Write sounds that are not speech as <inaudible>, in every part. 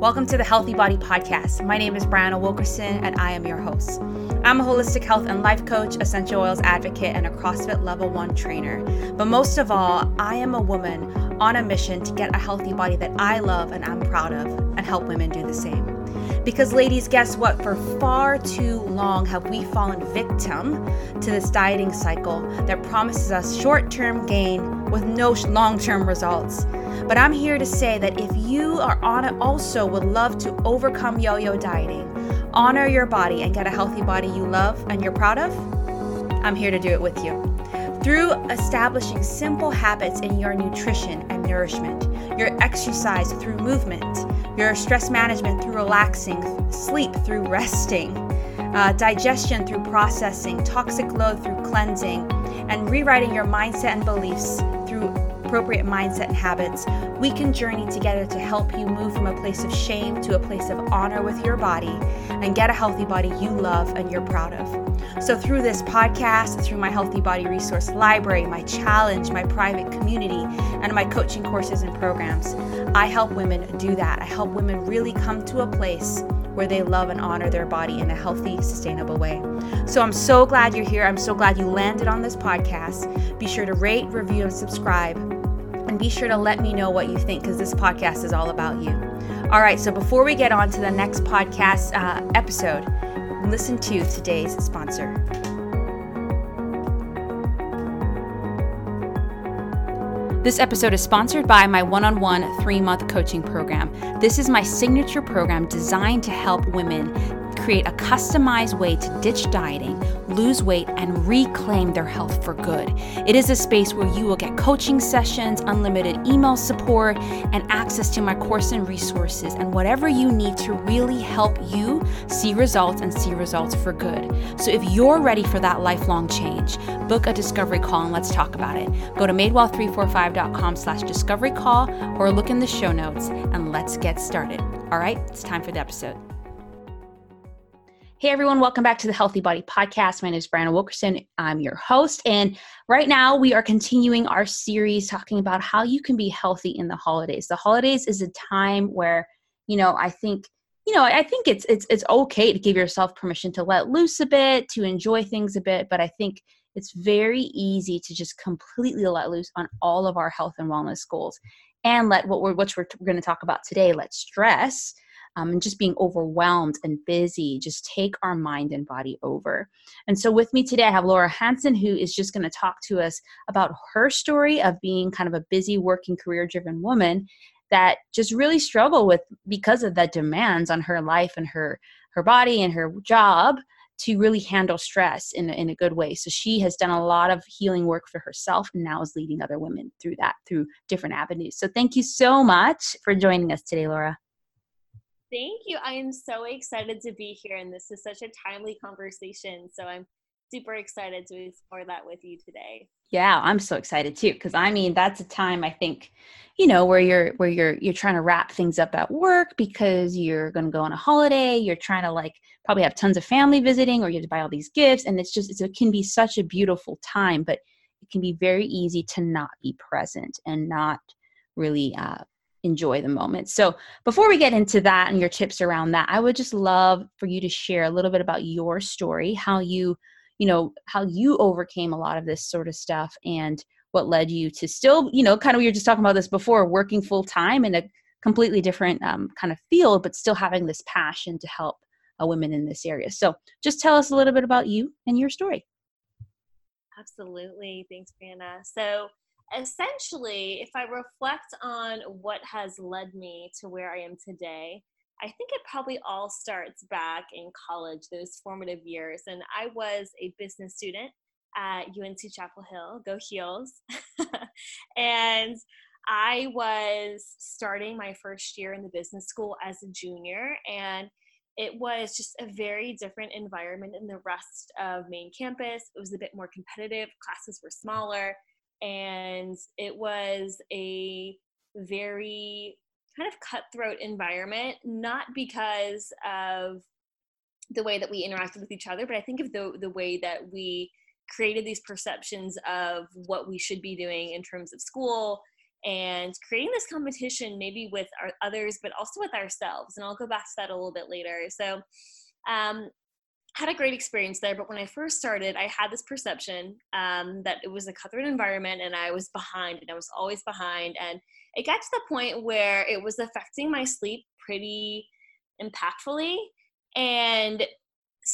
Welcome to the Healthy Body Podcast. My name is Brianna Wilkerson, and I am your host. I'm a holistic health and life coach, essential oils advocate, and a CrossFit Level 1 trainer. But most of all, I am a woman on a mission to get a healthy body that I love and I'm proud of, and help women do the same. Because, ladies, guess what? For far too long have we fallen victim to this dieting cycle that promises us short term gain with no long term results. But I'm here to say that if you are on it, also would love to overcome yo yo dieting, honor your body, and get a healthy body you love and you're proud of, I'm here to do it with you. Through establishing simple habits in your nutrition and nourishment, your exercise through movement, your stress management through relaxing, sleep through resting, uh, digestion through processing, toxic load through cleansing, and rewriting your mindset and beliefs through appropriate mindset and habits, we can journey together to help you move from a place of shame to a place of honor with your body and get a healthy body you love and you're proud of. So, through this podcast, through my Healthy Body Resource Library, my challenge, my private community, and my coaching courses and programs, I help women do that. I help women really come to a place where they love and honor their body in a healthy, sustainable way. So I'm so glad you're here. I'm so glad you landed on this podcast. Be sure to rate, review, and subscribe. And be sure to let me know what you think because this podcast is all about you. All right, so before we get on to the next podcast uh, episode, listen to today's sponsor. This episode is sponsored by my one on one three month coaching program. This is my signature program designed to help women create a customized way to ditch dieting, lose weight, and reclaim their health for good. It is a space where you will get coaching sessions, unlimited email support, and access to my course and resources, and whatever you need to really help you see results and see results for good. So if you're ready for that lifelong change, book a discovery call and let's talk about it. Go to madewell345.com slash discovery call or look in the show notes and let's get started. All right, it's time for the episode. Hey everyone, welcome back to the Healthy Body Podcast. My name is Brianna Wilkerson. I'm your host. And right now we are continuing our series talking about how you can be healthy in the holidays. The holidays is a time where, you know, I think, you know, I think it's it's it's okay to give yourself permission to let loose a bit, to enjoy things a bit, but I think it's very easy to just completely let loose on all of our health and wellness goals and let what we're which we're going to talk about today, let stress um, and just being overwhelmed and busy just take our mind and body over. And so, with me today, I have Laura Hanson, who is just going to talk to us about her story of being kind of a busy, working, career driven woman that just really struggle with because of the demands on her life and her her body and her job to really handle stress in in a good way. So she has done a lot of healing work for herself and now is leading other women through that through different avenues. So thank you so much for joining us today, Laura. Thank you. I am so excited to be here, and this is such a timely conversation. So I'm super excited to explore that with you today. Yeah, I'm so excited too because I mean that's a time I think, you know, where you're where you're you're trying to wrap things up at work because you're going to go on a holiday. You're trying to like probably have tons of family visiting, or you have to buy all these gifts, and it's just it's, it can be such a beautiful time, but it can be very easy to not be present and not really uh, enjoy the moment. So, before we get into that and your tips around that, I would just love for you to share a little bit about your story, how you, you know, how you overcame a lot of this sort of stuff and what led you to still, you know, kind of we were just talking about this before, working full time in a completely different um, kind of field, but still having this passion to help uh, women in this area. So, just tell us a little bit about you and your story. Absolutely. Thanks, Brianna. So, essentially, if I reflect on what has led me to where I am today, I think it probably all starts back in college, those formative years. And I was a business student at UNC Chapel Hill, go Heels. <laughs> and I was starting my first year in the business school as a junior. And it was just a very different environment in the rest of main campus. It was a bit more competitive, classes were smaller and it was a very kind of cutthroat environment not because of the way that we interacted with each other but i think of the the way that we created these perceptions of what we should be doing in terms of school and creating this competition maybe with our others but also with ourselves. And i'll go back to that a little bit later. So um, had a great experience there but when i first started i had this perception um, that it was a cutthroat environment and i was behind and i was always behind and it got to the point where it was affecting my sleep pretty impactfully and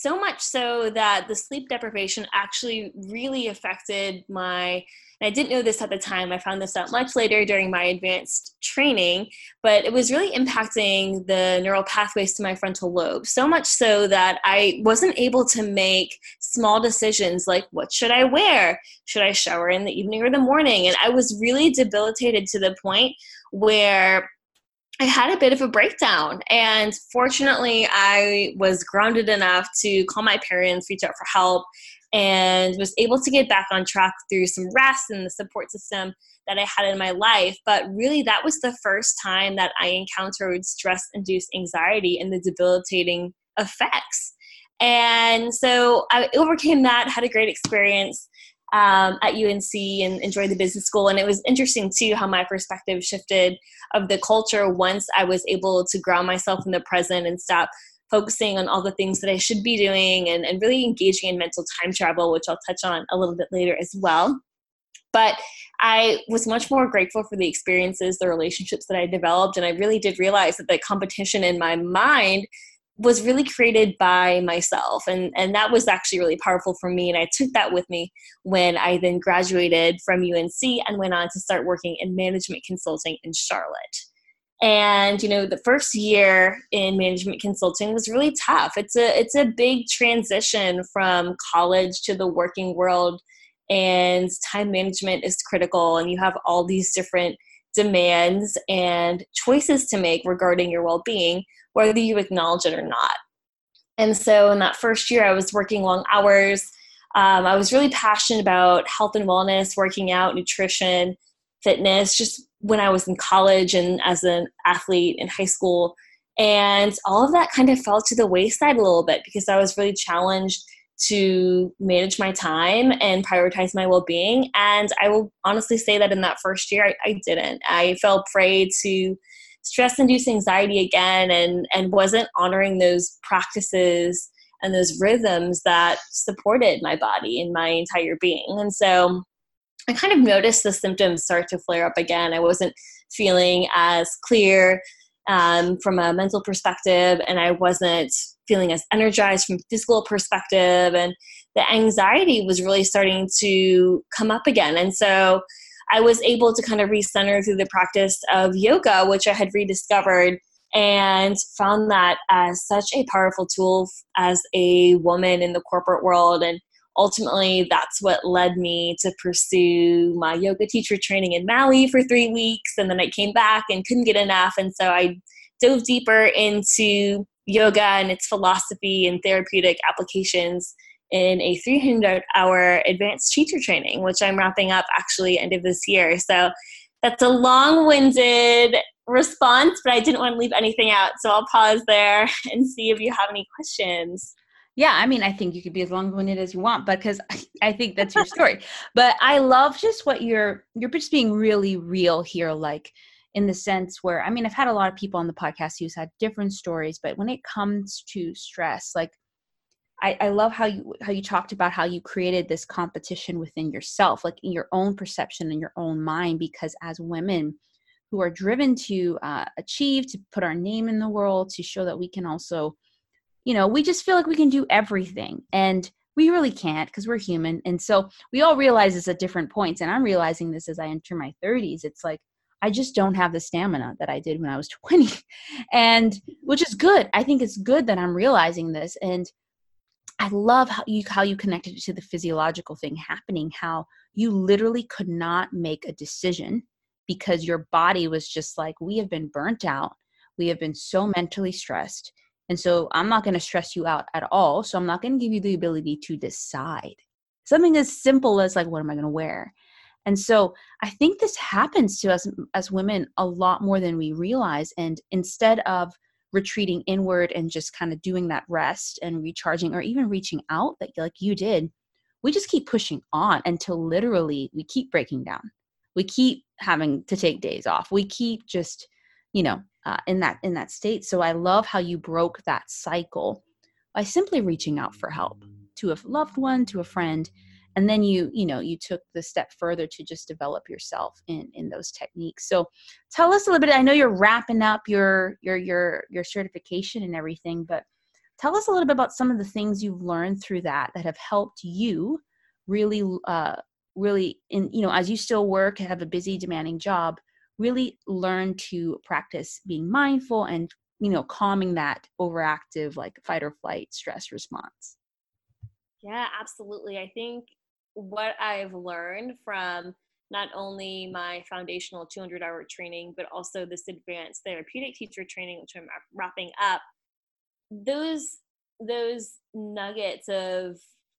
so much so that the sleep deprivation actually really affected my and i didn't know this at the time i found this out much later during my advanced training but it was really impacting the neural pathways to my frontal lobe. So much so that i wasn't able to make small decisions like what should i wear? Should i shower in the evening or the morning? And i was really debilitated to the point where I had a bit of a breakdown. And fortunately, I was grounded enough to call my parents, reach out for help, and was able to get back on track through some rest and the support system that I had in my life. But really, that was the first time that I encountered stress induced anxiety and the debilitating effects. And so I overcame that, had a great experience um, at UNC and enjoyed the business school. And it was interesting too how my perspective shifted of the culture once I was able to ground myself in the present and stop focusing on all the things that I should be doing and, and really engaging in mental time travel, which I'll touch on a little bit later as well. But I was much more grateful for the experiences, the relationships that I developed, and I really did realize that the competition in my mind was really created by myself and and that was actually really powerful for me and I took that with me when I then graduated from UNC and went on to start working in management consulting in Charlotte. And you know the first year in management consulting was really tough. It's a it's a big transition from college to the working world and time management is critical and you have all these different demands and choices to make regarding your well-being whether you acknowledge it or not. And so in that first year, I was working long hours. Um, I was really passionate about health and wellness, working out, nutrition, fitness, just when I was in college and as an athlete in high school. And all of that kind of fell to the wayside a little bit because I was really challenged to manage my time and prioritize my well being. And I will honestly say that in that first year, I, I didn't. I fell prey to stress induced anxiety again and and wasn't honoring those practices and those rhythms that supported my body and my entire being. And so i kind of noticed the symptoms start to flare up again. I wasn't feeling as clear um, from a mental perspective and i wasn't feeling as energized from physical perspective and the anxiety was really starting to come up again. And so I was able to kind of recenter through the practice of yoga, which I had rediscovered and found that as such a powerful tool as a woman in the corporate world. And ultimately, that's what led me to pursue my yoga teacher training in Maui for three weeks. And then I came back and couldn't get enough. And so I dove deeper into yoga and its philosophy and therapeutic applications in a 300 hour advanced teacher training, which I'm wrapping up actually end of this year. So that's a long winded response, but I didn't want to leave anything out. So I'll pause there <laughs> and see if you have any questions. Yeah, I mean, I think you could be as long-winded as you want, but because <laughs> I think that's your story. but I love just what you're you're just being really real here, like in the sense where I mean, I've had a lot of people on the podcast who's had different stories, but when it comes to stress, like I, I love how you how you talked about how you created this competition within yourself, like in your own perception and your own mind, because as women who are driven to uh, achieve, to put our name in the world, to show that we can also, you know, we just feel like we can do everything. And we really can't because we're human. And so we all realize this at different points. And I'm realizing this as I enter my 30s. It's like, I just don't have the stamina that I did when I was <laughs> 20. and which is good. I think it's good that I'm realizing this. And I love how you how you connected it to the physiological thing happening, how you literally could not make a decision because your body was just like, we have been burnt out. We have been so mentally stressed. And so I'm not going to stress you out at all. So I'm not going to give you the ability to decide. Something as simple as like, what am I going to wear? And so I think this happens to us as women a lot more than we realize. And instead of retreating inward and just kind of doing that rest and recharging or even reaching out that like you did we just keep pushing on until literally we keep breaking down. We keep having to take days off. We keep just you know uh, in that in that state. So i love how you broke that cycle by simply reaching out for help to a loved one to a friend and then you you know you took the step further to just develop yourself in in those techniques. So tell us a little bit i know you're wrapping up your your your your certification and everything but tell us a little bit about some of the things you've learned through that that have helped you really uh really in you know as you still work and have a busy demanding job really learn to practice being mindful and you know calming that overactive like fight or flight stress response. Yeah absolutely. I think what I've learned from not only my foundational 200 hour training, but also this advanced therapeutic teacher training, which I'm wrapping up, those those nuggets of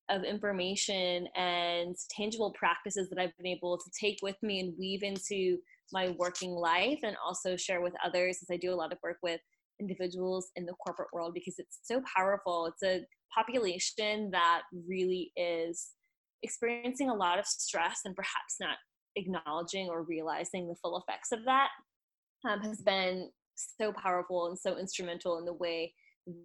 of information and tangible practices that I've been able to take with me and weave into my working life and also share with others as I do a lot of work with individuals in the corporate world because it's so powerful. It's a population that really is experiencing a lot of stress and perhaps not acknowledging or realizing the full effects of that um, has been so powerful and so instrumental in the way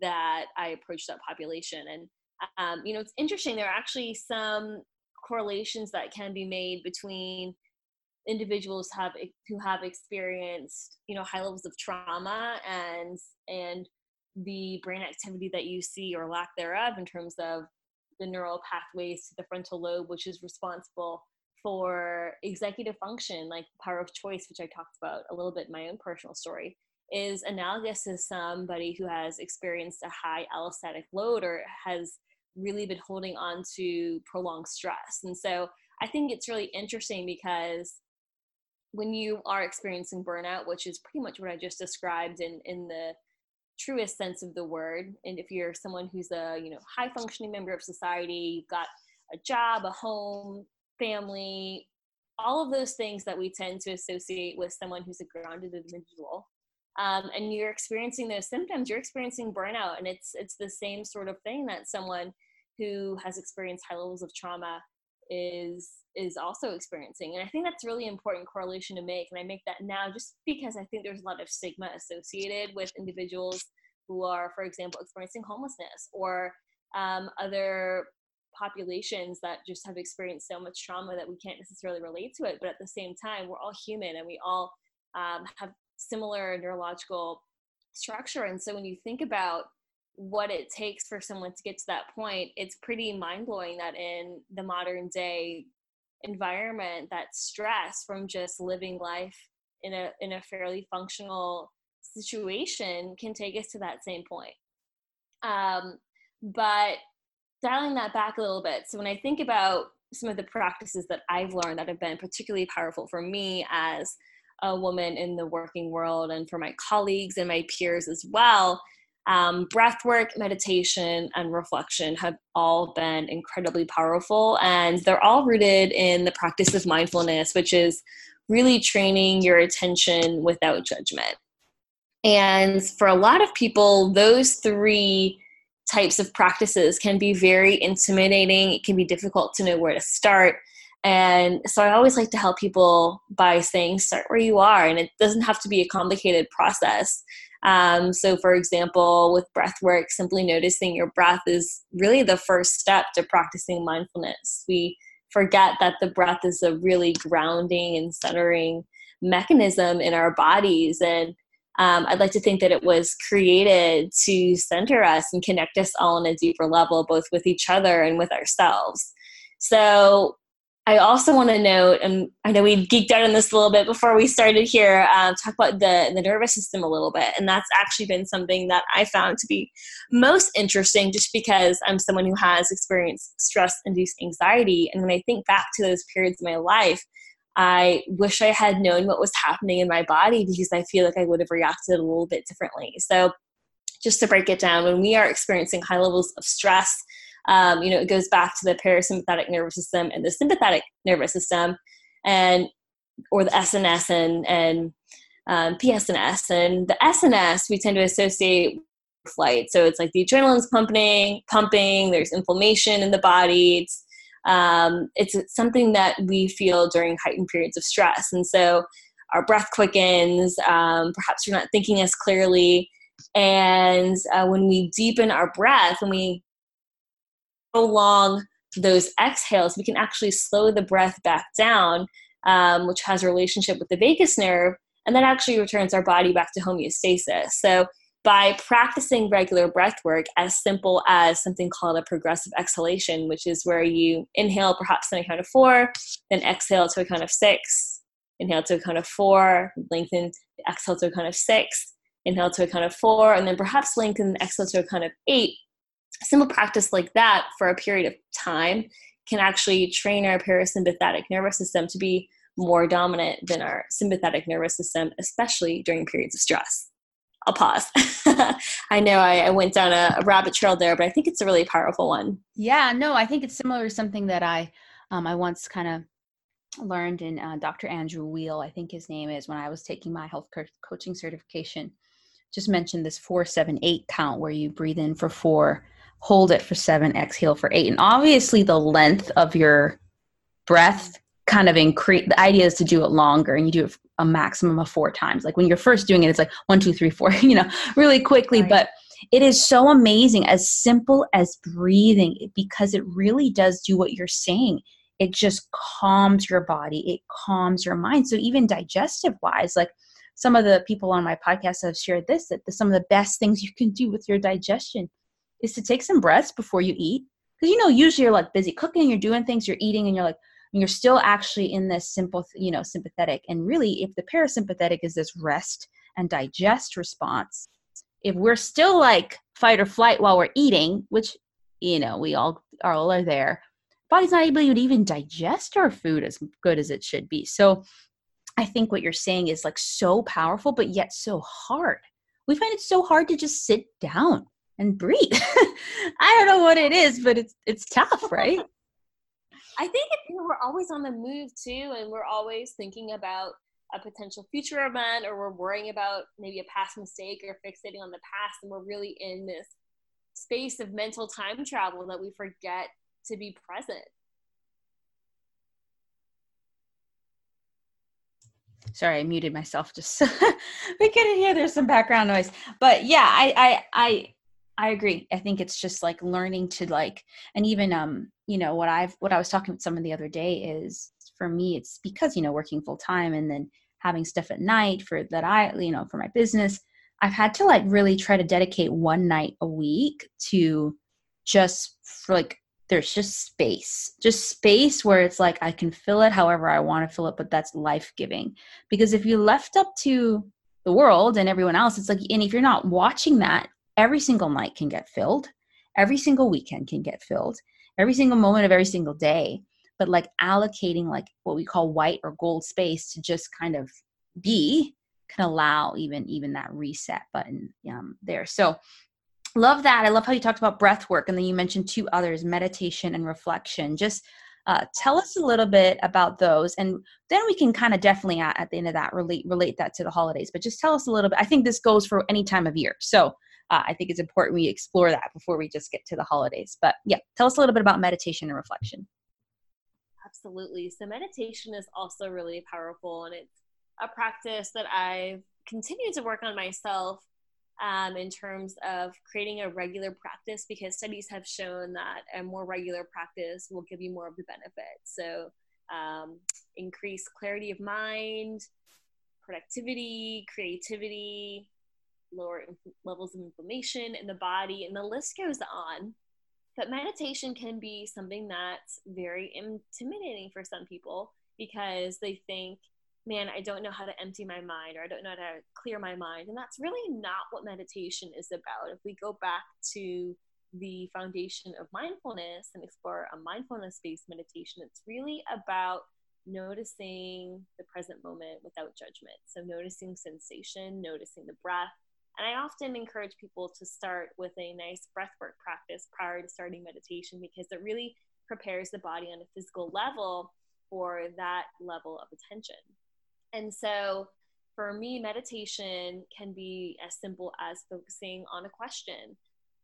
that I approach that population. And, um, you know, it's interesting, there are actually some correlations that can be made between individuals have who have experienced you know high levels of trauma and and the brain activity that you see or lack thereof in terms of the neural pathways to the frontal lobe, which is responsible for executive function, like power of choice, which I talked about a little bit in my own personal story, is analogous to somebody who has experienced a high allostatic load or has really been holding on to prolonged stress. And so I think it's really interesting because when you are experiencing burnout, which is pretty much what I just described in, in the truest sense of the word. And if you're someone who's a you know high functioning member of society you've got a job a home family all of those things that we tend to associate with someone who's a grounded individual um, and you're experiencing those symptoms you're experiencing burnout. And it's it's the same sort of thing that someone who has experienced high levels of trauma is is also experiencing and i think that's really important correlation to make and i make that now just because i think there's a lot of stigma associated with individuals who are for example experiencing homelessness or um, other populations that just have experienced so much trauma that we can't necessarily relate to it but at the same time we're all human and we all um, have similar neurological structure and so when you think about what it takes for someone to get to that point, it's pretty mind blowing that in the modern day environment, that stress from just living life in a in a fairly functional situation can take us to that same point. Um, but dialing that back a little bit, so when I think about some of the practices that I've learned that have been particularly powerful for me as a woman in the working world and for my colleagues and my peers as well um, breath work, meditation, and reflection have all been incredibly powerful. And they're all rooted in the practice of mindfulness, which is really training your attention without judgment. And for a lot of people, those three types of practices can be very intimidating. It can be difficult to know where to start. And so I always like to help people by saying, start where you are. And it doesn't have to be a complicated process. Um, so, for example, with breath work, simply noticing your breath is really the first step to practicing mindfulness. We forget that the breath is a really grounding and centering mechanism in our bodies. And um, I'd like to think that it was created to center us and connect us all on a deeper level, both with each other and with ourselves. So, I also want to note, and I know we geeked out on this a little bit before we started here, uh, talk about the, the nervous system a little bit. And that's actually been something that I found to be most interesting just because I'm someone who has experienced stress induced anxiety. And when I think back to those periods of my life, I wish I had known what was happening in my body because I feel like I would have reacted a little bit differently. So, just to break it down, when we are experiencing high levels of stress, um, you know, it goes back to the parasympathetic nervous system and the sympathetic nervous system, and or the SNS and and um, PSNS. And the SNS we tend to associate with flight. So it's like the adrenaline's pumping, pumping. There's inflammation in the body. It's um, it's something that we feel during heightened periods of stress. And so our breath quickens, um, perhaps you're not thinking as clearly. And uh, when we deepen our breath, when we prolong those exhales, we can actually slow the breath back down, um, which has a relationship with the vagus nerve, and that actually returns our body back to homeostasis. So by practicing regular breath work as simple as something called a progressive exhalation, which is where you inhale perhaps on a count of four, then exhale to a count of six, inhale to a count of four, lengthen, exhale to a count of six, inhale to a count of four, and then perhaps lengthen, exhale to a count of eight. Simple practice like that for a period of time can actually train our parasympathetic nervous system to be more dominant than our sympathetic nervous system, especially during periods of stress. I'll pause. <laughs> I know I, I went down a, a, rabbit trail there, but I think it's a really powerful one. Yeah, no, I think it's similar to something that I um, I once kind of learned in uh, Dr. Andrew Weil, I think his name is, when I was taking my health co- coaching certification. Just mentioned this four, seven, eight count where you breathe in for four, hold it for seven, exhale for eight. And obviously, the length of your breath kind of increase the idea is to do it longer and you do it a maximum of four times. Like when you're first doing it it's like one two three four <laughs> you know really quickly. Right. but it is so amazing as simple as breathing because it really does do what you're saying. It just calms your body. It calms your mind. So even digestive wise like some of the people on my podcast have shared this that the, some of the best things you can do with your digestion is to take some breaths before you eat. Because you know usually you're like busy cooking you're doing things you're eating and you're like you're still actually in this simple you know sympathetic. And really if the parasympathetic is this rest and digest response if we're still like fight or flight while we're eating which you know we all, all are there body's not able to even digest our food as good as it should be. So i think what you're saying is like so powerful but yet so hard. We find it so hard to just sit down and breathe <laughs> i don't know what it is but it's it's tough right <laughs> I think you know, we're always on the move too, and we're always thinking about a potential future event, or we're worrying about maybe a past mistake or fixating on the past, and we're really in this space of mental time travel that we forget to be present. Sorry, I muted myself just so <laughs> we couldn't hear. There's some background noise, but yeah, I, I, I agree. I think it's just like learning to like, and even um, you know, what I've what I was talking with someone the other day is for me, it's because you know working full time and then having stuff at night for that I you know for my business. I've had to like really try to dedicate one night a week to just for like there's just space just space where it's like i can fill it however i want to fill it but that's life giving because if you left up to the world and everyone else it's like and if you're not watching that every single night can get filled. Every single weekend can get filled. Every single moment of every single day. But like allocating like what we call white or gold space to just kind of be can allow even even that reset button um, there. So love that. I love how you talked about breath work and then you mentioned two others meditation and reflection. Just uh, tell us a little bit about those and then we can kind of definitely at, at the end of that relate relate that to the holidays. But just tell us a little bit. I think this goes for any time of year. So uh, I think it's important we explore that before we just get to the holidays. But yeah, tell us a little bit about meditation and reflection. Absolutely. So, meditation is also really powerful, and it's a practice that I've continued to work on myself um, in terms of creating a regular practice because studies have shown that a more regular practice will give you more of the benefits. So, um, increase clarity of mind, productivity, creativity, lower levels of inflammation in the body, and the list goes on. But meditation can be something that's very intimidating for some people because they think, man, I don't know how to empty my mind or I don't know how to clear my mind. And that's really not what meditation is about. If we go back to the foundation of mindfulness and explore a mindfulness based meditation, it's really about noticing the present moment without judgment. So, noticing sensation, noticing the breath, and I often encourage people to start with a nice breathwork practice prior to starting meditation because it really prepares the body on a physical level for that level of attention. And so for me, meditation can be as simple as focusing on a question.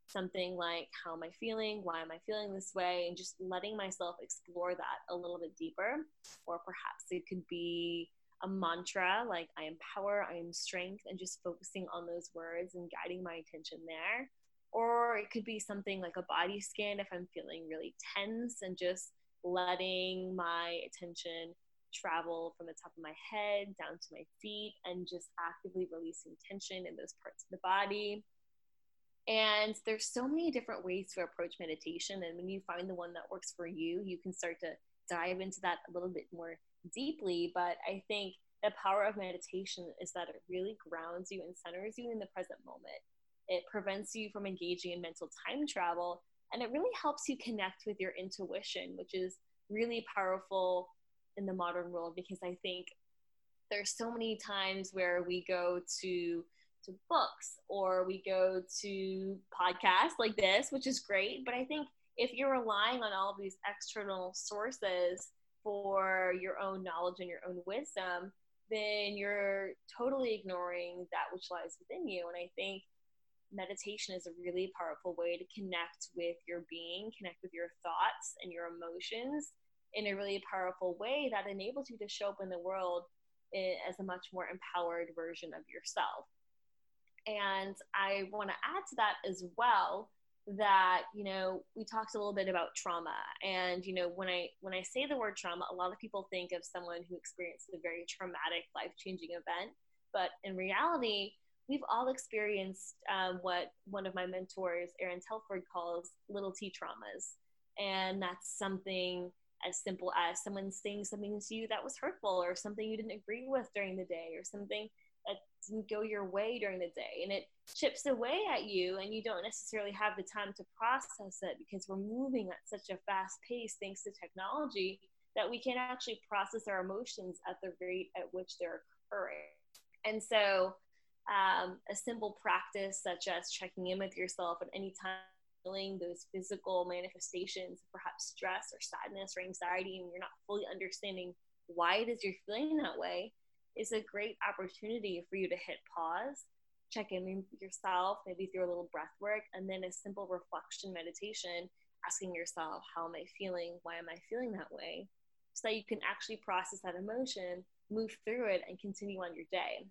something like how am i feeling why am i feeling this way and just letting myself explore that a little bit deeper or perhaps it could be a mantra like i am power i am strength and just focusing on those words and guiding my attention there or it could be something like a body scan if i'm feeling really tense and just letting my attention travel from the top of my head down to my feet and just actively releasing tension in those parts of the body and there's so many different ways to approach meditation. And when you find the one that works for you, you can start to dive into that a little bit more deeply. But I think the power of meditation is that it really grounds you and centers you in the present moment. It prevents you from engaging in mental time travel. And it really helps you connect with your intuition, which is really powerful in the modern world because I think there's so many times where we go to to books or we go to podcasts like this, which is great. But I think if you're relying on all of these external sources for your own knowledge and your own wisdom, then you're totally ignoring that which lies within you. And I think meditation is a really powerful way to connect with your being, connect with your thoughts and your emotions in a really powerful way that enables you to show up in the world eh, as a much more empowered version of yourself. And I want to add to that as well that you know we talked a little bit about trauma. And you know when i when i say the word trauma a lot of people think of someone who experienced a very traumatic life-changing event. But in reality we've all experienced um, what one of my mentors erin telford calls little t traumas. And that's something as simple as someone saying something to you that was hurtful or something you didn't agree with during the day or something didn't go your way during the day and it chips away at you and you don't necessarily have the time to process it because we're moving at such a fast pace thanks to technology that we can't actually process our emotions at the rate at which they're occurring. And so um, a simple practice such as checking in with yourself at any time feeling those physical manifestations perhaps stress or sadness or anxiety and you're not fully understanding why it is you're feeling that way is a great opportunity for you to hit pause, check in with yourself, maybe through a little breath work, and then a simple reflection meditation, asking yourself, How am I feeling? Why am I feeling that way? So that you can actually process that emotion, move through it, and continue on your day.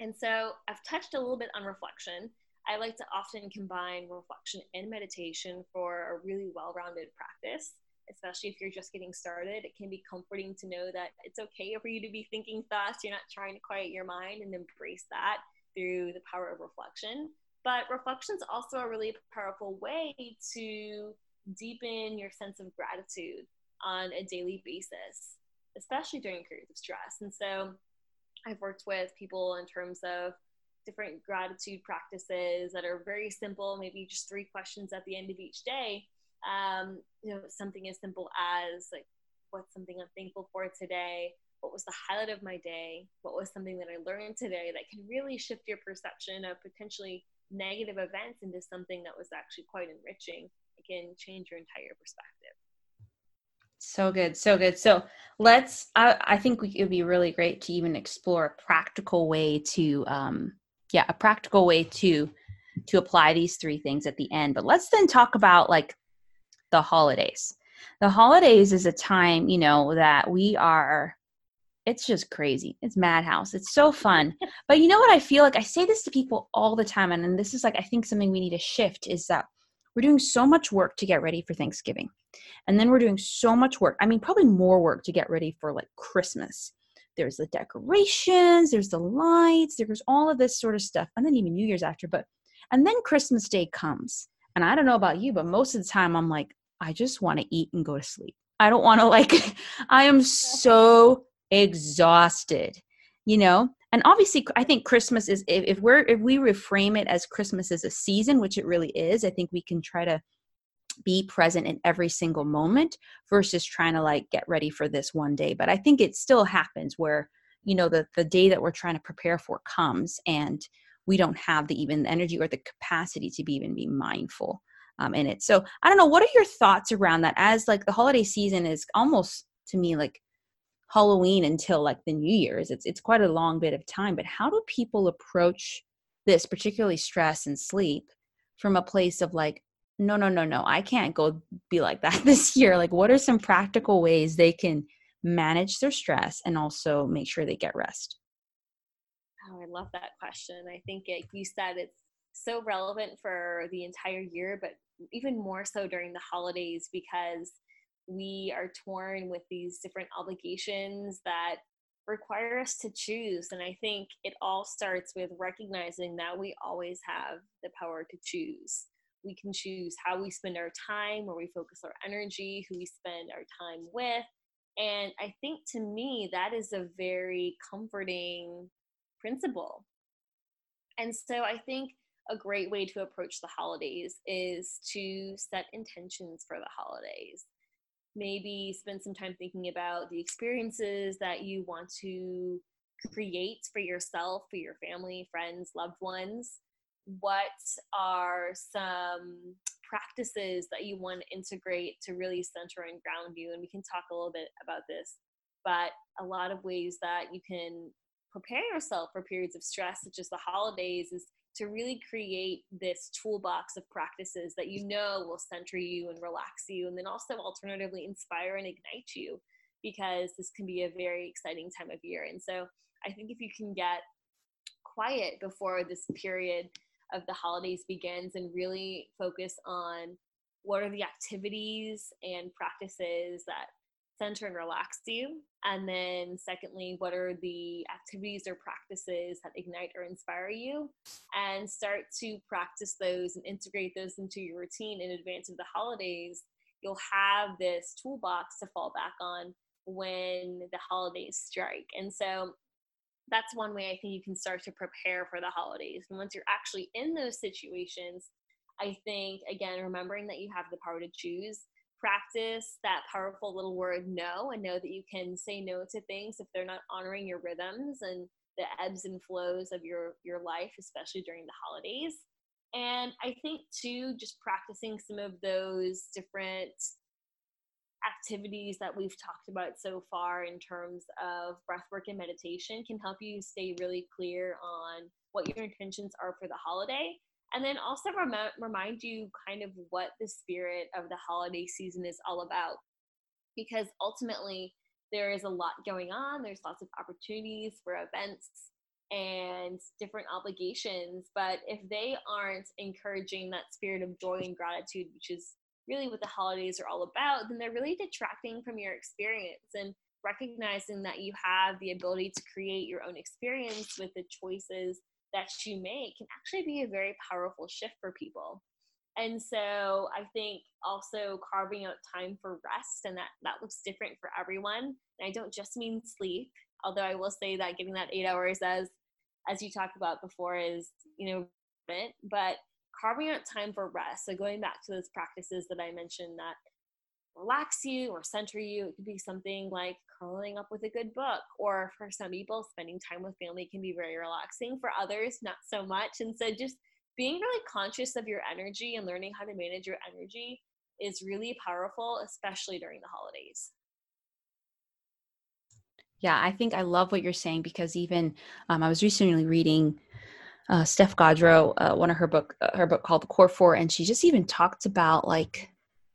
And so I've touched a little bit on reflection. I like to often combine reflection and meditation for a really well rounded practice especially if you're just getting started, it can be comforting to know that it's okay for you to be thinking thoughts. You're not trying to quiet your mind and embrace that through the power of reflection. But reflection is also a really powerful way to deepen your sense of gratitude on a daily basis, especially during periods of stress. And so I've worked with people in terms of different gratitude practices that are very simple, maybe just three questions at the end of each day um, you know, something as simple as like, what's something I'm thankful for today? What was the highlight of my day? What was something that I learned today that can really shift your perception of potentially negative events into something that was actually quite enriching? It can change your entire perspective. So good, so good. So let's. I, I think it would be really great to even explore a practical way to, um, yeah, a practical way to to apply these three things at the end. But let's then talk about like the holidays. The holidays is a time, you know, that we are it's just crazy. It's madhouse. It's so fun. <laughs> But you know what I feel like I say this to people all the time and, and this is like I think something we need to shift is that we're doing so much work to get ready for Thanksgiving. And then we're doing so much work. I mean, probably more work to get ready for like Christmas. There's the decorations, there's the lights, there's all of this sort of stuff. And then even New Year's after, but and then Christmas Day comes. And I don't know about you, but most of the time I'm like, I just want to eat and go to sleep. I don't want to <laughs> like, I am so exhausted, you know? And obviously, I think Christmas is, if, if we're, if we reframe it as Christmas as a season, which it really is, I think we can try to be present in every single moment versus trying to like get ready for this one day. But I think it still happens where, you know, the, the day that we're trying to prepare for comes and we don't have the even the energy or the capacity to be even be mindful um, in it. So I don't know. What are your thoughts around that? As like the holiday season is almost to me like Halloween until like the New Year's. It's it's quite a long bit of time. But how do people approach this, particularly stress and sleep, from a place of like no no no no i can't go be like that <laughs> this year like what are some practical ways they can manage their stress and also make sure they get rest oh i love that question i think it, you said it's so relevant for the entire year but even more so during the holidays because we are torn with these different obligations that require us to choose. And I think it all starts with recognizing that we always have the power to choose. We can choose how we spend our time, where we focus our energy, who we spend our time with. And I think to me, that is a very comforting principle. And so I think a great way to approach the holidays is to set intentions for the holidays maybe spend some time thinking about the experiences that you want to create for yourself, for your family, friends, loved ones. What are some practices that you want to integrate to really center and ground you? And we can talk a little bit about this, but a lot of ways that you can prepare yourself for periods of stress, such as the holidays, is to really create this toolbox of practices that you know will center you and relax you, and then also alternatively inspire and ignite you because this can be a very exciting time of year. And so I think if you can get quiet before this period of the holidays begins and really focus on what are the activities and practices that center and relax you? And then, secondly, what are the activities or practices that ignite or inspire you? And start to practice those and integrate those into your routine in advance of the holidays. You'll have this toolbox to fall back on when the holidays strike. And so, that's one way I think you can start to prepare for the holidays. And once you're actually in those situations, I think, again, remembering that you have the power to choose practice that powerful little word no and know that you can say no to things if they're not honoring your rhythms and the ebbs and flows of your your life especially during the holidays. And i think too just practicing some of those different activities that we've talked about so far in terms of breathwork and meditation can help you stay really clear on what your intentions are for the holiday and then also rem- remind you kind of what the spirit of the holiday season is all about. Because ultimately there is a lot going on there's lots of opportunities for events and different obligations but if they aren't encouraging that spirit of joy and gratitude which is really what the holidays are all about then they're really detracting from your experience and recognizing that you have the ability to create your own experience with the choices that you make can actually be a very powerful shift for people. And so I think also carving out time for rest, and that, that looks different for everyone. And I don't just mean sleep, although I will say that getting that eight hours as as you talked about before is, you know, but carving out time for rest. So going back to those practices that I mentioned that relax you or center you. It could be something like curling up with a good book, or for some people, spending time with family can be very relaxing. For others, not so much. And so, just being really conscious of your energy and learning how to manage your energy is really powerful, especially during the holidays. Yeah, I think I love what you're saying because even um, I was recently reading uh, Steph Gaudreau, uh, one of her book, uh, her book called The Core Four, and she just even talked about like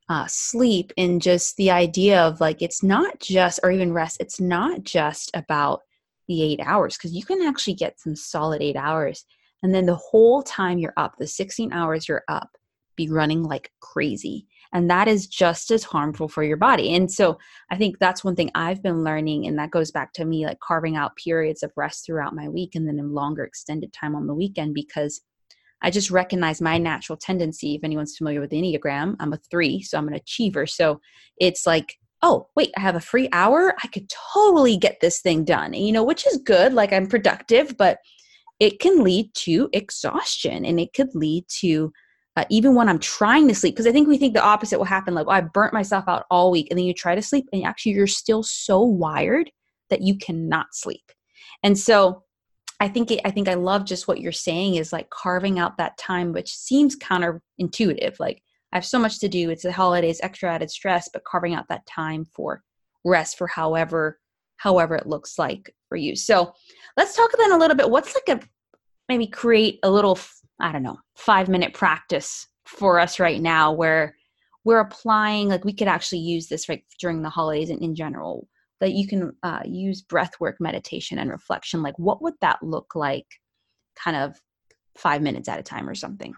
uh, sleep and just the idea of like it's not just or even rest it's not just about the eight hours because you can actually get some solid eight hours and then the whole time you're up the 16 hours you're up be running like crazy and that is just as harmful for your body and so i think that's one thing i've been learning and that goes back to me like carving out periods of rest throughout my week and then a longer extended time on the weekend because I just recognize my natural tendency. If anyone's familiar with the Enneagram, I'm a three, so I'm an achiever. So it's like, oh, wait, I have a free hour. I could totally get this thing done, you know, which is good. Like I'm productive, but it can lead to exhaustion and it could lead to uh, even when I'm trying to sleep, because I think we think the opposite will happen. Like, oh, I burnt myself out all week, and then you try to sleep, and actually you're still so wired that you cannot sleep. And so I think it, I think I love just what you're saying is like carving out that time, which seems counterintuitive. Like I have so much to do. It's the holidays, extra added stress, but carving out that time for rest for however however it looks like for you. So let's talk then a little bit. What's like a maybe create a little I don't know, five minute practice for us right now where we're applying, like we could actually use this right during the holidays and in general, that you can uh, use breath work, meditation, and reflection. Like, what would that look like kind of five minutes at a time or something?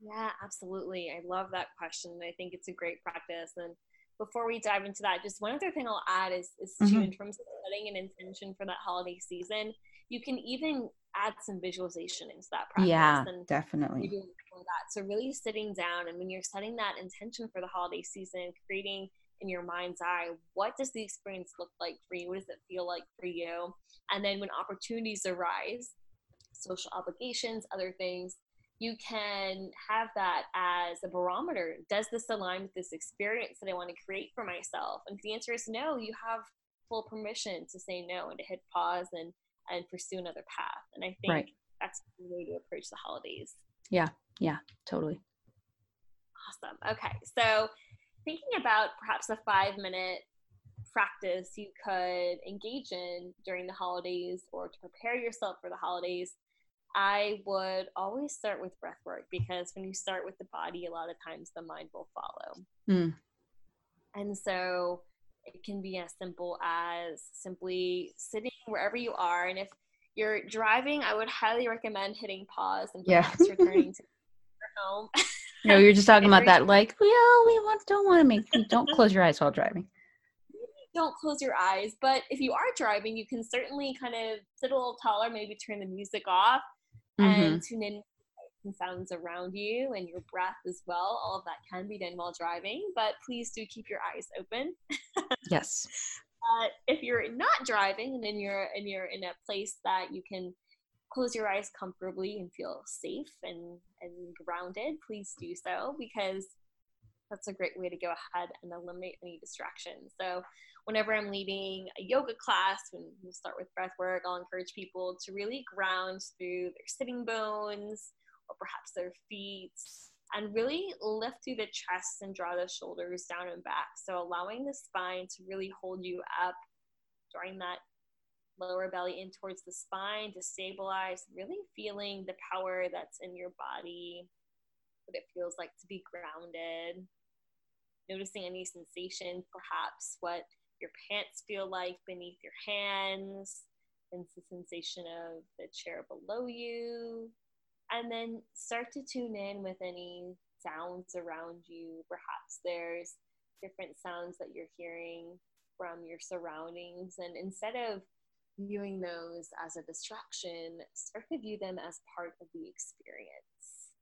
Yeah, absolutely. I love that question. I think it's a great practice. And before we dive into that, just one other thing I'll add is, is mm-hmm. to, in terms of setting an intention for that holiday season, you can even add some visualization into that practice. Yeah, and definitely. That. So really sitting down and when you're setting that intention for the holiday season, creating in your mind's eye, what does the experience look like for you? What does it feel like for you? And then when opportunities arise, social obligations, other things, you can have that as a barometer. Does this align with this experience that I want to create for myself? And if the answer is no, you have full permission to say no and to hit pause and and pursue another path. And I think right. that's the way to approach the holidays. Yeah, yeah, totally. Awesome. Okay, so thinking about perhaps a five minute practice you could engage in during the holidays or to prepare yourself for the holidays, I would always start with breath work because when you start with the body, a lot of times the mind will follow. Mm. And so it can be as simple as simply sitting wherever you are. And if you're driving, I would highly recommend hitting pause and perhaps yeah. returning to <laughs> your home. No, you're just talking about that, like, well, we want, don't want to make, don't close your eyes while driving. Don't close your eyes, but if you are driving, you can certainly kind of sit a little taller, maybe turn the music off, mm-hmm. and tune in sounds around you and your breath as well. All of that can be done while driving, but please do keep your eyes open. yes. <laughs> Uh, if you're not driving and then you're and you're in a place that you can close your eyes comfortably and feel safe and, and grounded, please do so because that's a great way to go ahead and eliminate any distractions. So, whenever I'm leading a yoga class, when we start with breath work, I'll encourage people to really ground through their sitting bones or perhaps their feet and really lift through the chest and draw the shoulders down and back. So, allowing the spine to really hold you up, during that lower belly in towards the spine to stabilize, really feeling the power that's in your body, what it feels like to be grounded, noticing any sensation, perhaps what your pants feel like beneath your hands, and the sensation of the chair below you. And then start to tune in with any sounds around you. Perhaps there's different sounds that you're hearing from your surroundings. And instead of viewing those as a distraction, start to view them as part of the experience.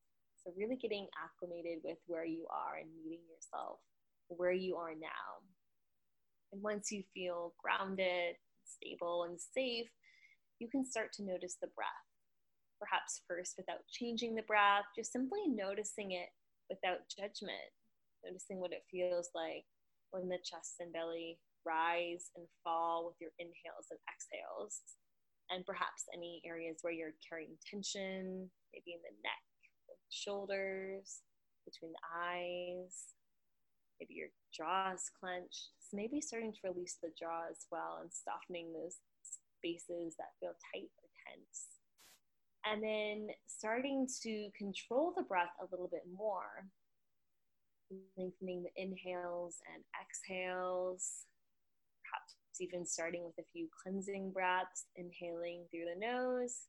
So, really getting acclimated with where you are and meeting yourself where you are now. And once you feel grounded, stable, and safe, you can start to notice the breath. Perhaps first without changing the breath, just simply noticing it without judgment, noticing what it feels like when the chest and belly rise and fall with your inhales and exhales. And perhaps any areas where you're carrying tension, maybe in the neck, the shoulders, between the eyes, maybe your jaw is clenched. So maybe starting to release the jaw as well and softening those spaces that feel tight or tense. And then starting to control the breath a little bit more, lengthening the inhales and exhales, even starting with a few cleansing breaths, inhaling through the nose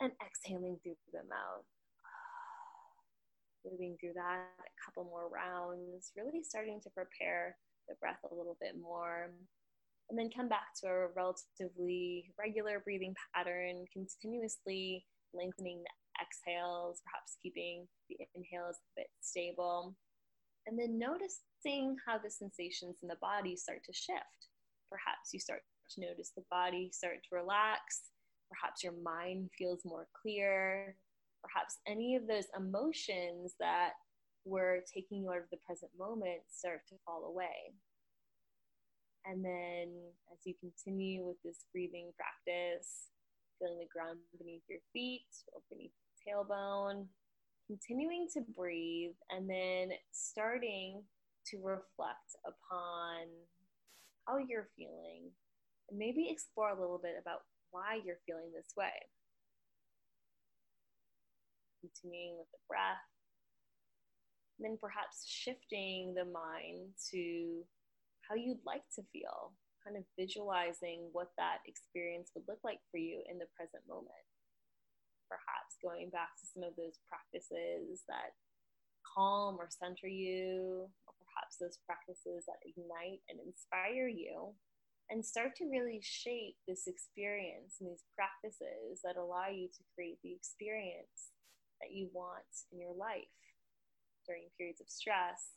and exhaling through the mouth <sighs> moving through that a couple more rounds, really starting to prepare the breath a little bit more. And then come back to a relatively regular breathing pattern, continuously lengthening the exhales, perhaps keeping the inhales a bit stable. And then noticing how the sensations in the body start to shift. Perhaps you start to notice the body start to relax. Perhaps your mind feels more clear perhaps any of those emotions that were taking you out of the present moment start to fall away. And then as you continue with this breathing practice, feeling the ground beneath your feet or beneath the tailbone, continuing to breathe and then starting to reflect upon how you're feeling and maybe explore a little bit about why you're feeling this way. continuing with the breath. And then perhaps shifting the mind to how you'd like to feel, kind of visualizing what that experience would look like for you in the present moment. Perhaps going back to some of those practices that calm or center you, or perhaps those practices that ignite and inspire you, and start to really shape this experience and these practices that allow you to create the experience that you want in your life during periods of stress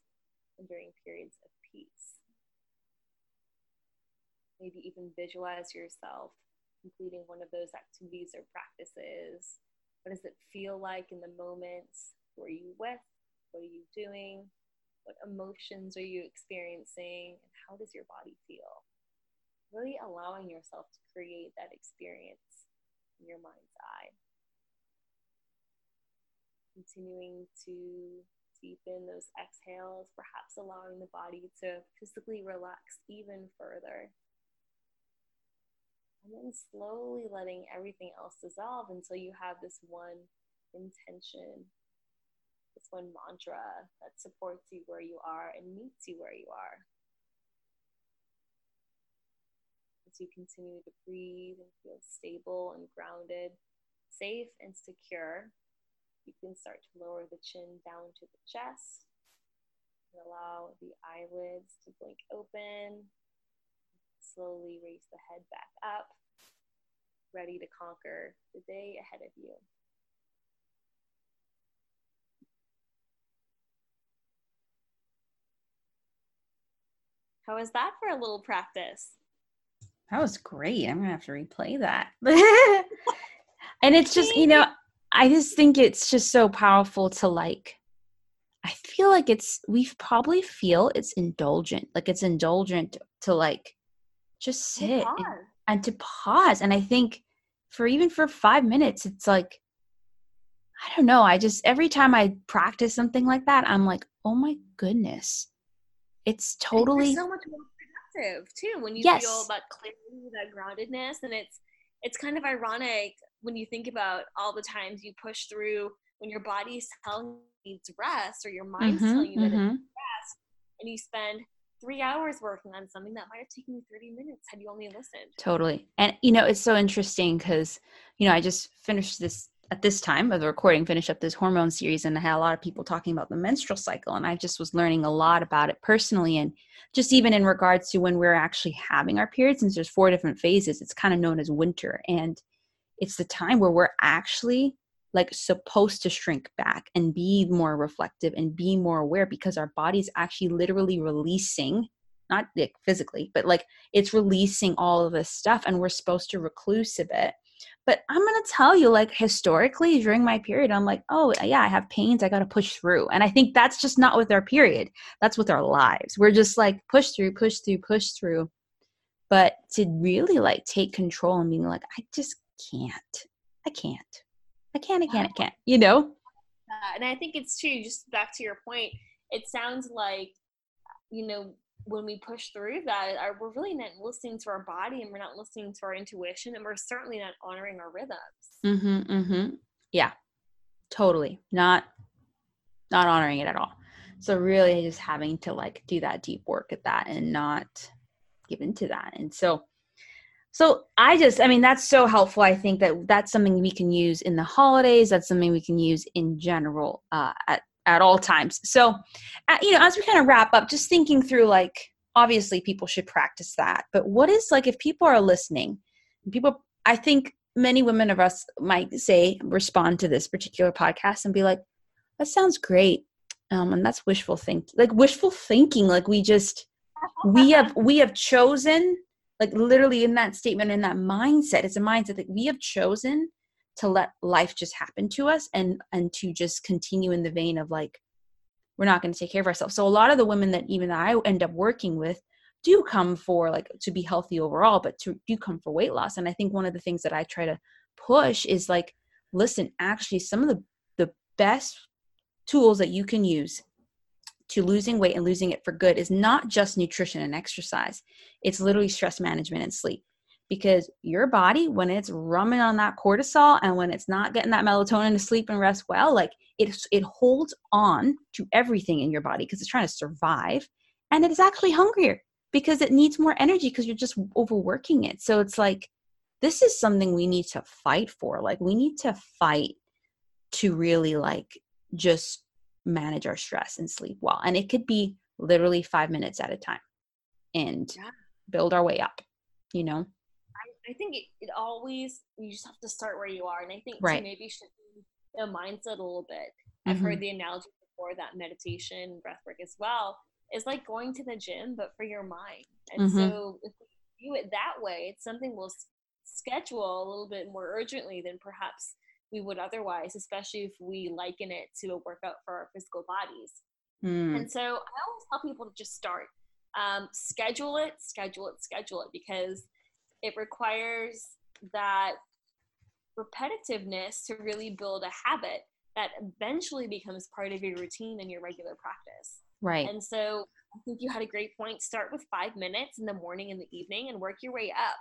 and during periods of peace. Maybe even visualize yourself completing one of those activities or practices. What does it feel like in the moment? Who are you with? What are you doing? What emotions are you experiencing? And how does your body feel? Really allowing yourself to create that experience in your mind's eye. Continuing to deepen those exhales, perhaps allowing the body to physically relax even further slowly letting everything else dissolve until you have this one intention, this one mantra that supports you where you are and meets you where you are. As you continue to breathe and feel stable and grounded, safe and secure, you can start to lower the chin down to the chest and allow the eyelids to blink open slowly raise the head back up, ready to conquer the day ahead of you. How was that for a little practice? That was great. I'm going to have to replay that. <laughs> and it's just, you know, I just think it's just so powerful to like I feel like it's we probably feel it's indulgent. Like it's indulgent to like just sit and, and to pause and i think for even for five minutes it's like i don't know i just every time i practice something like that i'm like oh my goodness it's totally so much more productive too when you yes. feel that clarity that groundedness and it's it's kind of ironic when you think about all the times you push through when your body's telling you needs rest or your mind's mm-hmm, telling you that mm-hmm. it needs rest and you spend three hours working on something that might have taken you 30 minutes had you only listened. Totally. And, you know, it's so interesting because, you know, I just finished this at this time of the recording, finished up this hormone series, and I had a lot of people talking about the menstrual cycle. And I just was learning a lot about it personally. And just even in regards to when we're actually having our periods, since there's four different phases, it's kind of known as winter. And it's the time where we're actually like supposed to shrink back and be more reflective and be more aware because our body's actually literally releasing not like physically but like it's releasing all of this stuff and we're supposed to recluse a bit but i'm going to tell you like historically during my period i'm like oh yeah i have pains i got to push through. And i think that's just not with our period. That's with our lives. We're just like push through push through push through. But to really like take control and being like i just can't. I can't I can't, I can't, I can't, you know? Uh, and I think it's true, just back to your point, it sounds like, you know, when we push through that, our, we're really not listening to our body and we're not listening to our intuition and we're certainly not honoring our rhythms. Mm-hmm, mm-hmm. Yeah, totally. Not, not honoring it at all. So really just having to like do that deep work at that and not give into that. And so so I just, I mean, that's so helpful. I think that that's something we can use in the holidays. That's something we can use in general uh, at at all times. So, uh, you know, as we kind of wrap up, just thinking through like, obviously, people should practice that. But what is like if people are listening? People, I think many women of us might say respond to this particular podcast and be like, "That sounds great," um, and that's wishful think, like wishful thinking. Like we just we have we have chosen like literally in that statement in that mindset it's a mindset that we have chosen to let life just happen to us and and to just continue in the vein of like we're not going to take care of ourselves. So a lot of the women that even i end up working with do come for like to be healthy overall but to do come for weight loss. And i think one of the things that i try to push is like listen actually some of the the best tools that you can use to losing weight and losing it for good is not just nutrition and exercise. It's literally stress management and sleep. because your body when it's rumming on that cortisol and when it's not getting that melatonin to sleep and rest well like it it holds on to everything in your body because it's trying to survive and it is actually hungrier because it needs more energy because you're just overworking it so it's like this is something we need to fight for like we need to fight to really like just manage our stress and sleep well and it could be literally 5 minutes at a time and yeah. build our way up you know I think it, it always you just have to start where you are, and I think right. maybe should the mindset a little bit. I've mm-hmm. heard the analogy before that meditation, breathwork as well is like going to the gym, but for your mind. And mm-hmm. so if we do it that way, it's something we'll schedule a little bit more urgently than perhaps we would otherwise, especially if we liken it to a workout for our physical bodies. Mm. And so I always tell people to just start. Um, schedule it, schedule it, schedule it, because it requires that repetitiveness to really build a habit that eventually becomes part of your routine and your regular practice. Right. And so I think you had a great point. Start with five minutes in the morning and the evening and work your way up.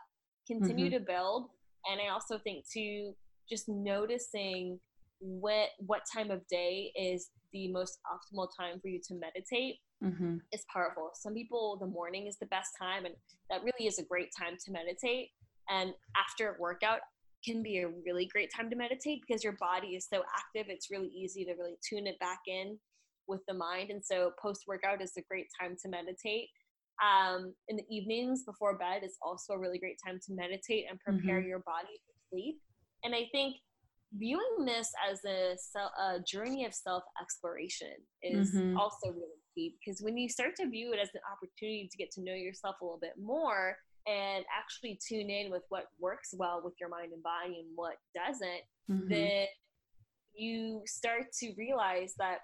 Continue mm-hmm. to build. And I also think to just noticing what what time of day is the most optimal time for you to meditate mm-hmm. is powerful. Some people, the morning is the best time, and that really is a great time to meditate. And after a workout can be a really great time to meditate because your body is so active. It's really easy to really tune it back in with the mind. And so post workout is a great time to meditate. Um, in the evenings before bed is also a really great time to meditate and prepare mm-hmm. your body for sleep. And I think viewing this as a, a journey of self exploration is mm-hmm. also really key because when you start to view it as an opportunity to get to know yourself a little bit more and actually tune in with what works well with your mind and body and what doesn't, mm-hmm. then you start to realize that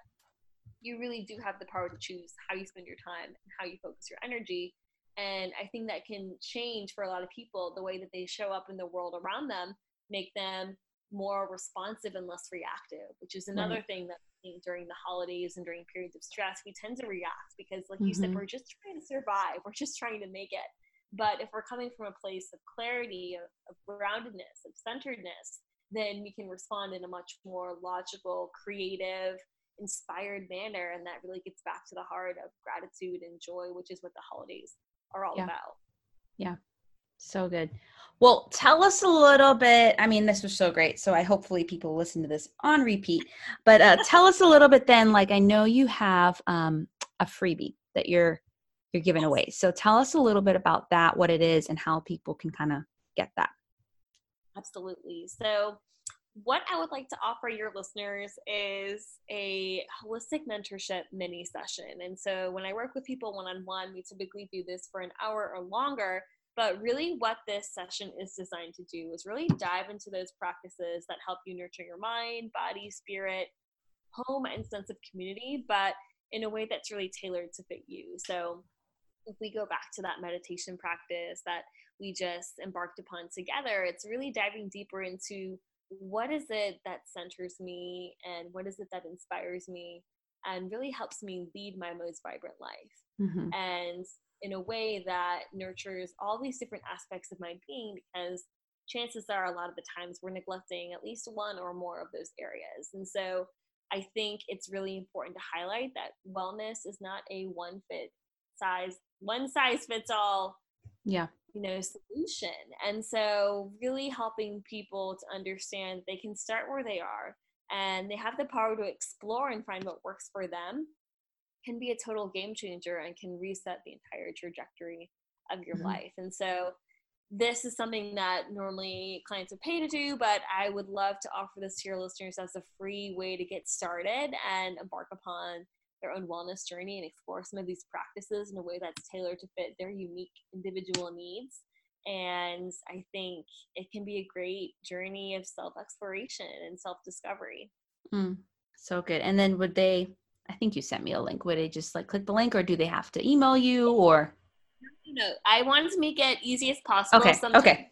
you really do have the power to choose how you spend your time and how you focus your energy. And I think that can change for a lot of people the way that they show up in the world around them, make them more responsive and less reactive, which is another right. thing that during the holidays and during periods of stress, we tend to react because, like mm-hmm. you said, mm-hmm. we're just trying to survive. We're just trying to make it. But if we're coming from a place of clarity, of, of groundedness, of centeredness, then we can respond in a much more logical, creative, inspired manner. And that really gets back to the heart of gratitude and joy, which is what the holidays are all yeah. about. Yeah. So good. Well, tell us a little bit. I mean, this was so great. So I hopefully people listen to this on repeat. But uh, tell us a little bit then. Like I know you have um, a freebie that you're you're giving away. So tell us a little bit about that, what it is, and how people can kind of get that. Absolutely. So what I would like to offer your listeners is a holistic mentorship mini session. And so when I work with people one on one, we typically do this for an hour or longer but really, what this session is designed to do is really dive into those practices that help you nurture your mind, body, spirit, home, and sense of community, but in a way that's really tailored to fit you. So, if we go back to that meditation practice that we just embarked upon together, it's really diving deeper into what is it that centers me and what is it that inspires me and really helps me lead my most vibrant life. Mm-hmm. And in a way that nurtures all these different aspects of my being because chances are a lot of the times we're neglecting at least one or more of those areas. And so I think it's really important to highlight that wellness is not a one fit size, one size fits all. Yeah. You know, solution. And so really helping people to understand they can start where they are and they have the power to explore and find what works for them can be a total game changer and can reset the entire trajectory of your mm-hmm. life. And so this is something that normally clients would pay to do, but I would love to offer this to your listeners as a free way to get started and embark upon their own wellness journey and explore some of these practices in a way that's tailored to fit their unique individual needs. And I think it can be a great journey of self exploration and self discovery. Mm, so good. And then would they I think you sent me a link. Would they just like click the link or do they have to email you or? No, I wanted to make it easy as possible. Okay. Sometimes okay.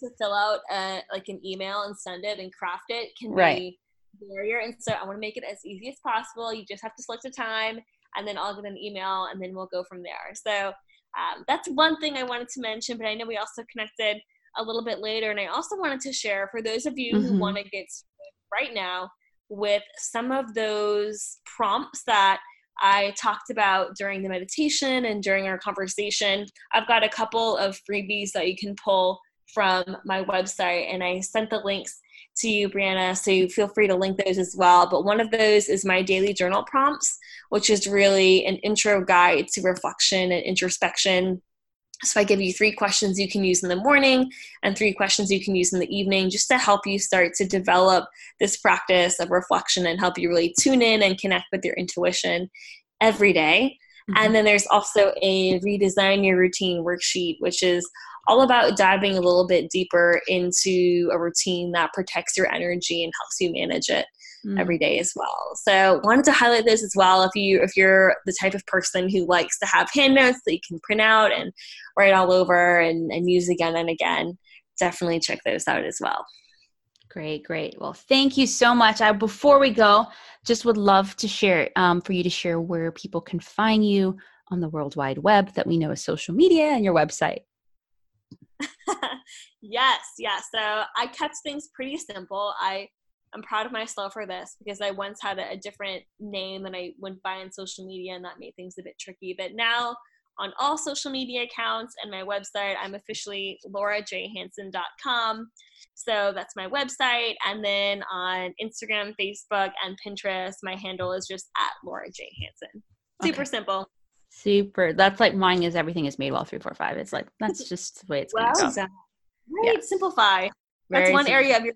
To fill out uh, like an email and send it and craft it can right. be barrier. And so I want to make it as easy as possible. You just have to select a time and then I'll get an email and then we'll go from there. So um, that's one thing I wanted to mention, but I know we also connected a little bit later. And I also wanted to share for those of you mm-hmm. who want to get right now with some of those prompts that I talked about during the meditation and during our conversation. I've got a couple of freebies that you can pull from my website, and I sent the links to you, Brianna, so you feel free to link those as well. But one of those is my daily journal prompts, which is really an intro guide to reflection and introspection so I give you three questions you can use in the morning and three questions you can use in the evening just to help you start to develop this practice of reflection and help you really tune in and connect with your intuition every day. Mm-hmm. And then there's also a redesign your routine worksheet, which is all about diving a little bit deeper into a routine that protects your energy and helps you manage it mm. every day as well. So wanted to highlight this as well. If you if you're the type of person who likes to have handouts that you can print out and write all over and, and use again and again, definitely check those out as well. Great, great. Well, thank you so much. I, before we go, just would love to share um, for you to share where people can find you on the World Wide Web that we know as social media and your website. <laughs> yes, yes. So I kept things pretty simple. I I'm proud of myself for this because I once had a, a different name and I went by on social media, and that made things a bit tricky. But now, on all social media accounts and my website, I'm officially laurajhanson.com. So that's my website. And then on Instagram, Facebook, and Pinterest, my handle is just at Laura J. Hanson. Super okay. simple. Super. That's like mine is everything is made well three four five. It's like that's just the way it's well, going to go. Right. Yeah. Simplify. Very that's one simple. area of your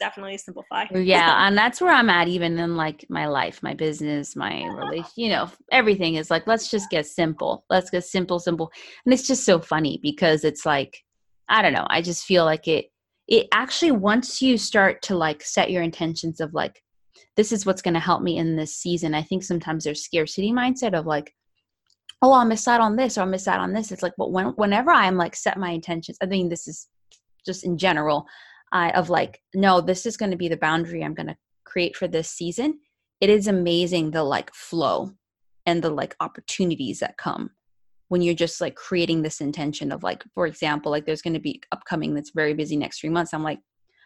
definitely simplify. yeah, and that's where I'm at even in like my life, my business, my relation, you know, everything is like let's just get simple. Let's get simple simple. And it's just so funny because it's like I don't know, I just feel like it it actually once you start to like set your intentions of like this is what's going to help me in this season. I think sometimes there's scarcity mindset of like oh, I'll miss out on this or I'll miss out on this. It's like, but when, whenever I'm like set my intentions, I mean, this is just in general, uh, of like, no, this is going to be the boundary I'm going to create for this season. It is amazing the like flow and the like opportunities that come when you're just like creating this intention of like, for example, like there's going to be upcoming that's very busy next three months. I'm like,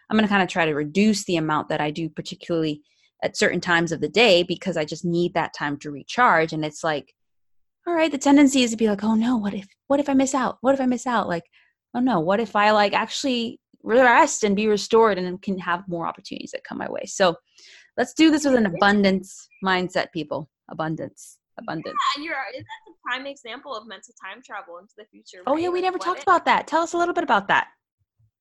I'm going to kind of try to reduce the amount that I do, particularly at certain times of the day, because I just need that time to recharge. And it's like, all right, the tendency is to be like, oh no, what if, what if I miss out? What if I miss out? Like, oh no, what if I like actually rest and be restored and can have more opportunities that come my way. So let's do this with an abundance mindset, people. Abundance. Abundance. Yeah, and you're that's a prime example of mental time travel into the future. Right? Oh yeah, we never talked if, about that. Tell us a little bit about that.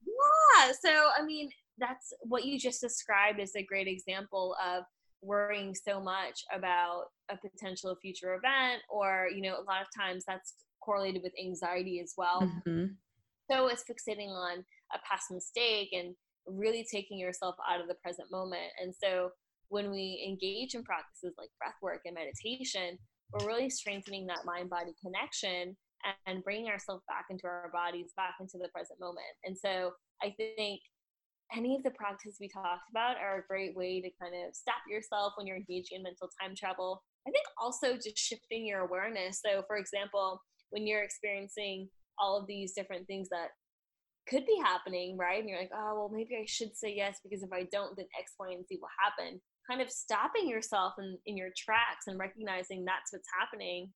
Yeah. So I mean, that's what you just described is a great example of worrying so much about a potential future event or you know a lot of times that's correlated with anxiety as well mm-hmm. so is fixating on a past mistake and really taking yourself out of the present moment. And so when we engage in practices like breath work and meditation, we're really strengthening that mind body connection and bringing ourselves back into our bodies, back into the present moment. And so I think any of the practices we talked about are a great way to kind of stop yourself when you're engaging in mental time travel. I think also just shifting your awareness. So, for example, when you're experiencing all of these different things that could be happening, right? And you're like, oh, well, maybe I should say yes because if I don't, then X, Y, and Z will happen. Kind of stopping yourself in, in your tracks and recognizing that's what's happening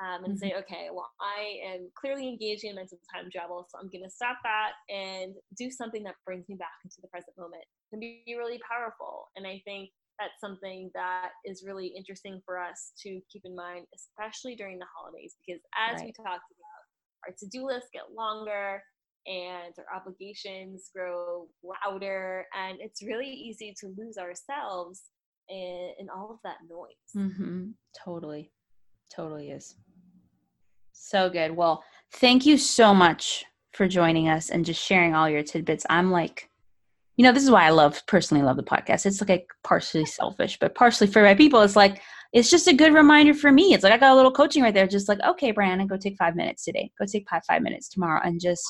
um, and mm-hmm. say, okay, well, I am clearly engaging in mental time travel, so I'm going to stop that and do something that brings me back into the present moment. Can be really powerful. And I think that's something that is really interesting for us to keep in mind, especially during the holidays, because as right. we talked about, our to do lists get longer and our obligations grow louder and it's really easy to lose ourselves in, in all of that noise. Mm-hmm. totally. Totally is. So good. Well thank you so much for joining us and just sharing all your tidbits. I'm like you know this is why i love personally love the podcast. It's like partially selfish but partially for my people. It's like it's just a good reminder for me. It's like i got a little coaching right there. Just like okay Brianna go take five minutes today. Go take five five minutes tomorrow and just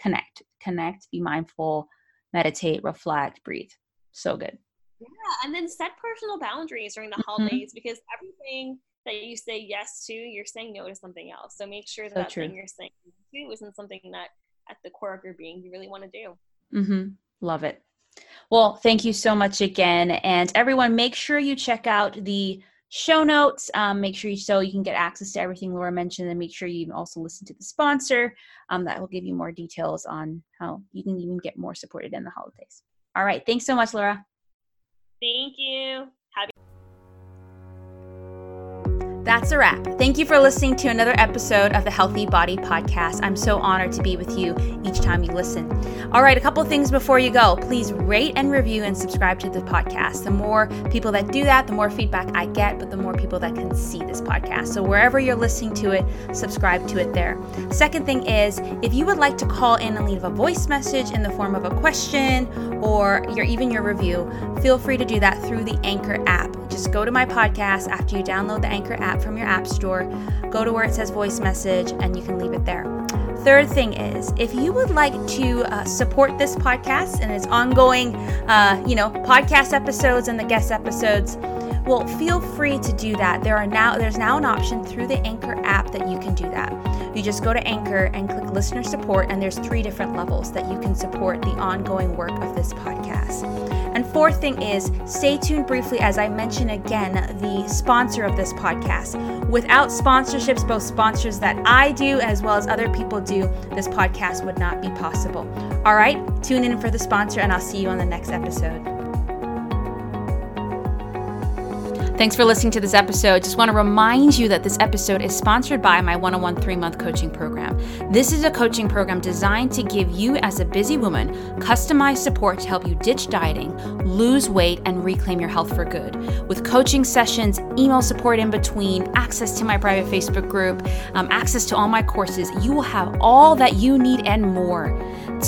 connect, connect, be mindful, meditate, reflect, breathe. So good. Yeah, and then set personal boundaries during the mm-hmm. holidays because everything that you say yes to, you're saying no to something else. So make sure that, so that thing you're saying no to isn't something that at the core of your being you really want to do. Mm-hmm. Love it. Well, thank you so much again. And everyone, make sure you check out the show notes. Um, make sure you so you can get access to everything Laura mentioned, and make sure you also listen to the sponsor. Um, that will give you more details on how you can even get more supported in the holidays. All right. Thanks so much, Laura. Thank you. That's a wrap. Thank you for listening to another episode of the Healthy Body Podcast. I'm so honored to be with you each time you listen. All right, a couple things before you go. Please rate and review and subscribe to the podcast. The more people that do that, the more feedback I get, but the more people that can see this podcast. So wherever you're listening to it, subscribe to it there. Second thing is, if you would like to call in and leave a voice message in the form of a question or your even your review, feel free to do that through the Anchor app. Just go to my podcast after you download the Anchor app from your app store, go to where it says voice message, and you can leave it there. Third thing is, if you would like to uh, support this podcast and its ongoing, uh, you know, podcast episodes and the guest episodes, well, feel free to do that. There are now there's now an option through the Anchor app that you can do that. You just go to Anchor and click listener support, and there's three different levels that you can support the ongoing work of this podcast. And fourth thing is, stay tuned briefly as I mention again the sponsor of this podcast. Without sponsorships, both sponsors that I do as well as other people do, this podcast would not be possible. All right, tune in for the sponsor, and I'll see you on the next episode. Thanks for listening to this episode. Just want to remind you that this episode is sponsored by my one on one three month coaching program. This is a coaching program designed to give you, as a busy woman, customized support to help you ditch dieting, lose weight, and reclaim your health for good. With coaching sessions, email support in between, access to my private Facebook group, um, access to all my courses, you will have all that you need and more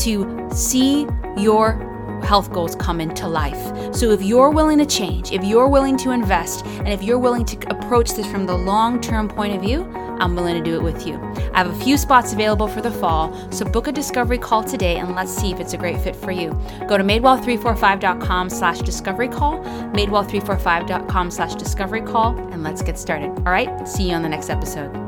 to see your health goals come into life. So if you're willing to change, if you're willing to invest, and if you're willing to approach this from the long term point of view, I'm willing to do it with you. I have a few spots available for the fall, so book a discovery call today and let's see if it's a great fit for you. Go to madewell345.com slash discovery call, madewell345.com slash discovery call, and let's get started. All right, see you on the next episode.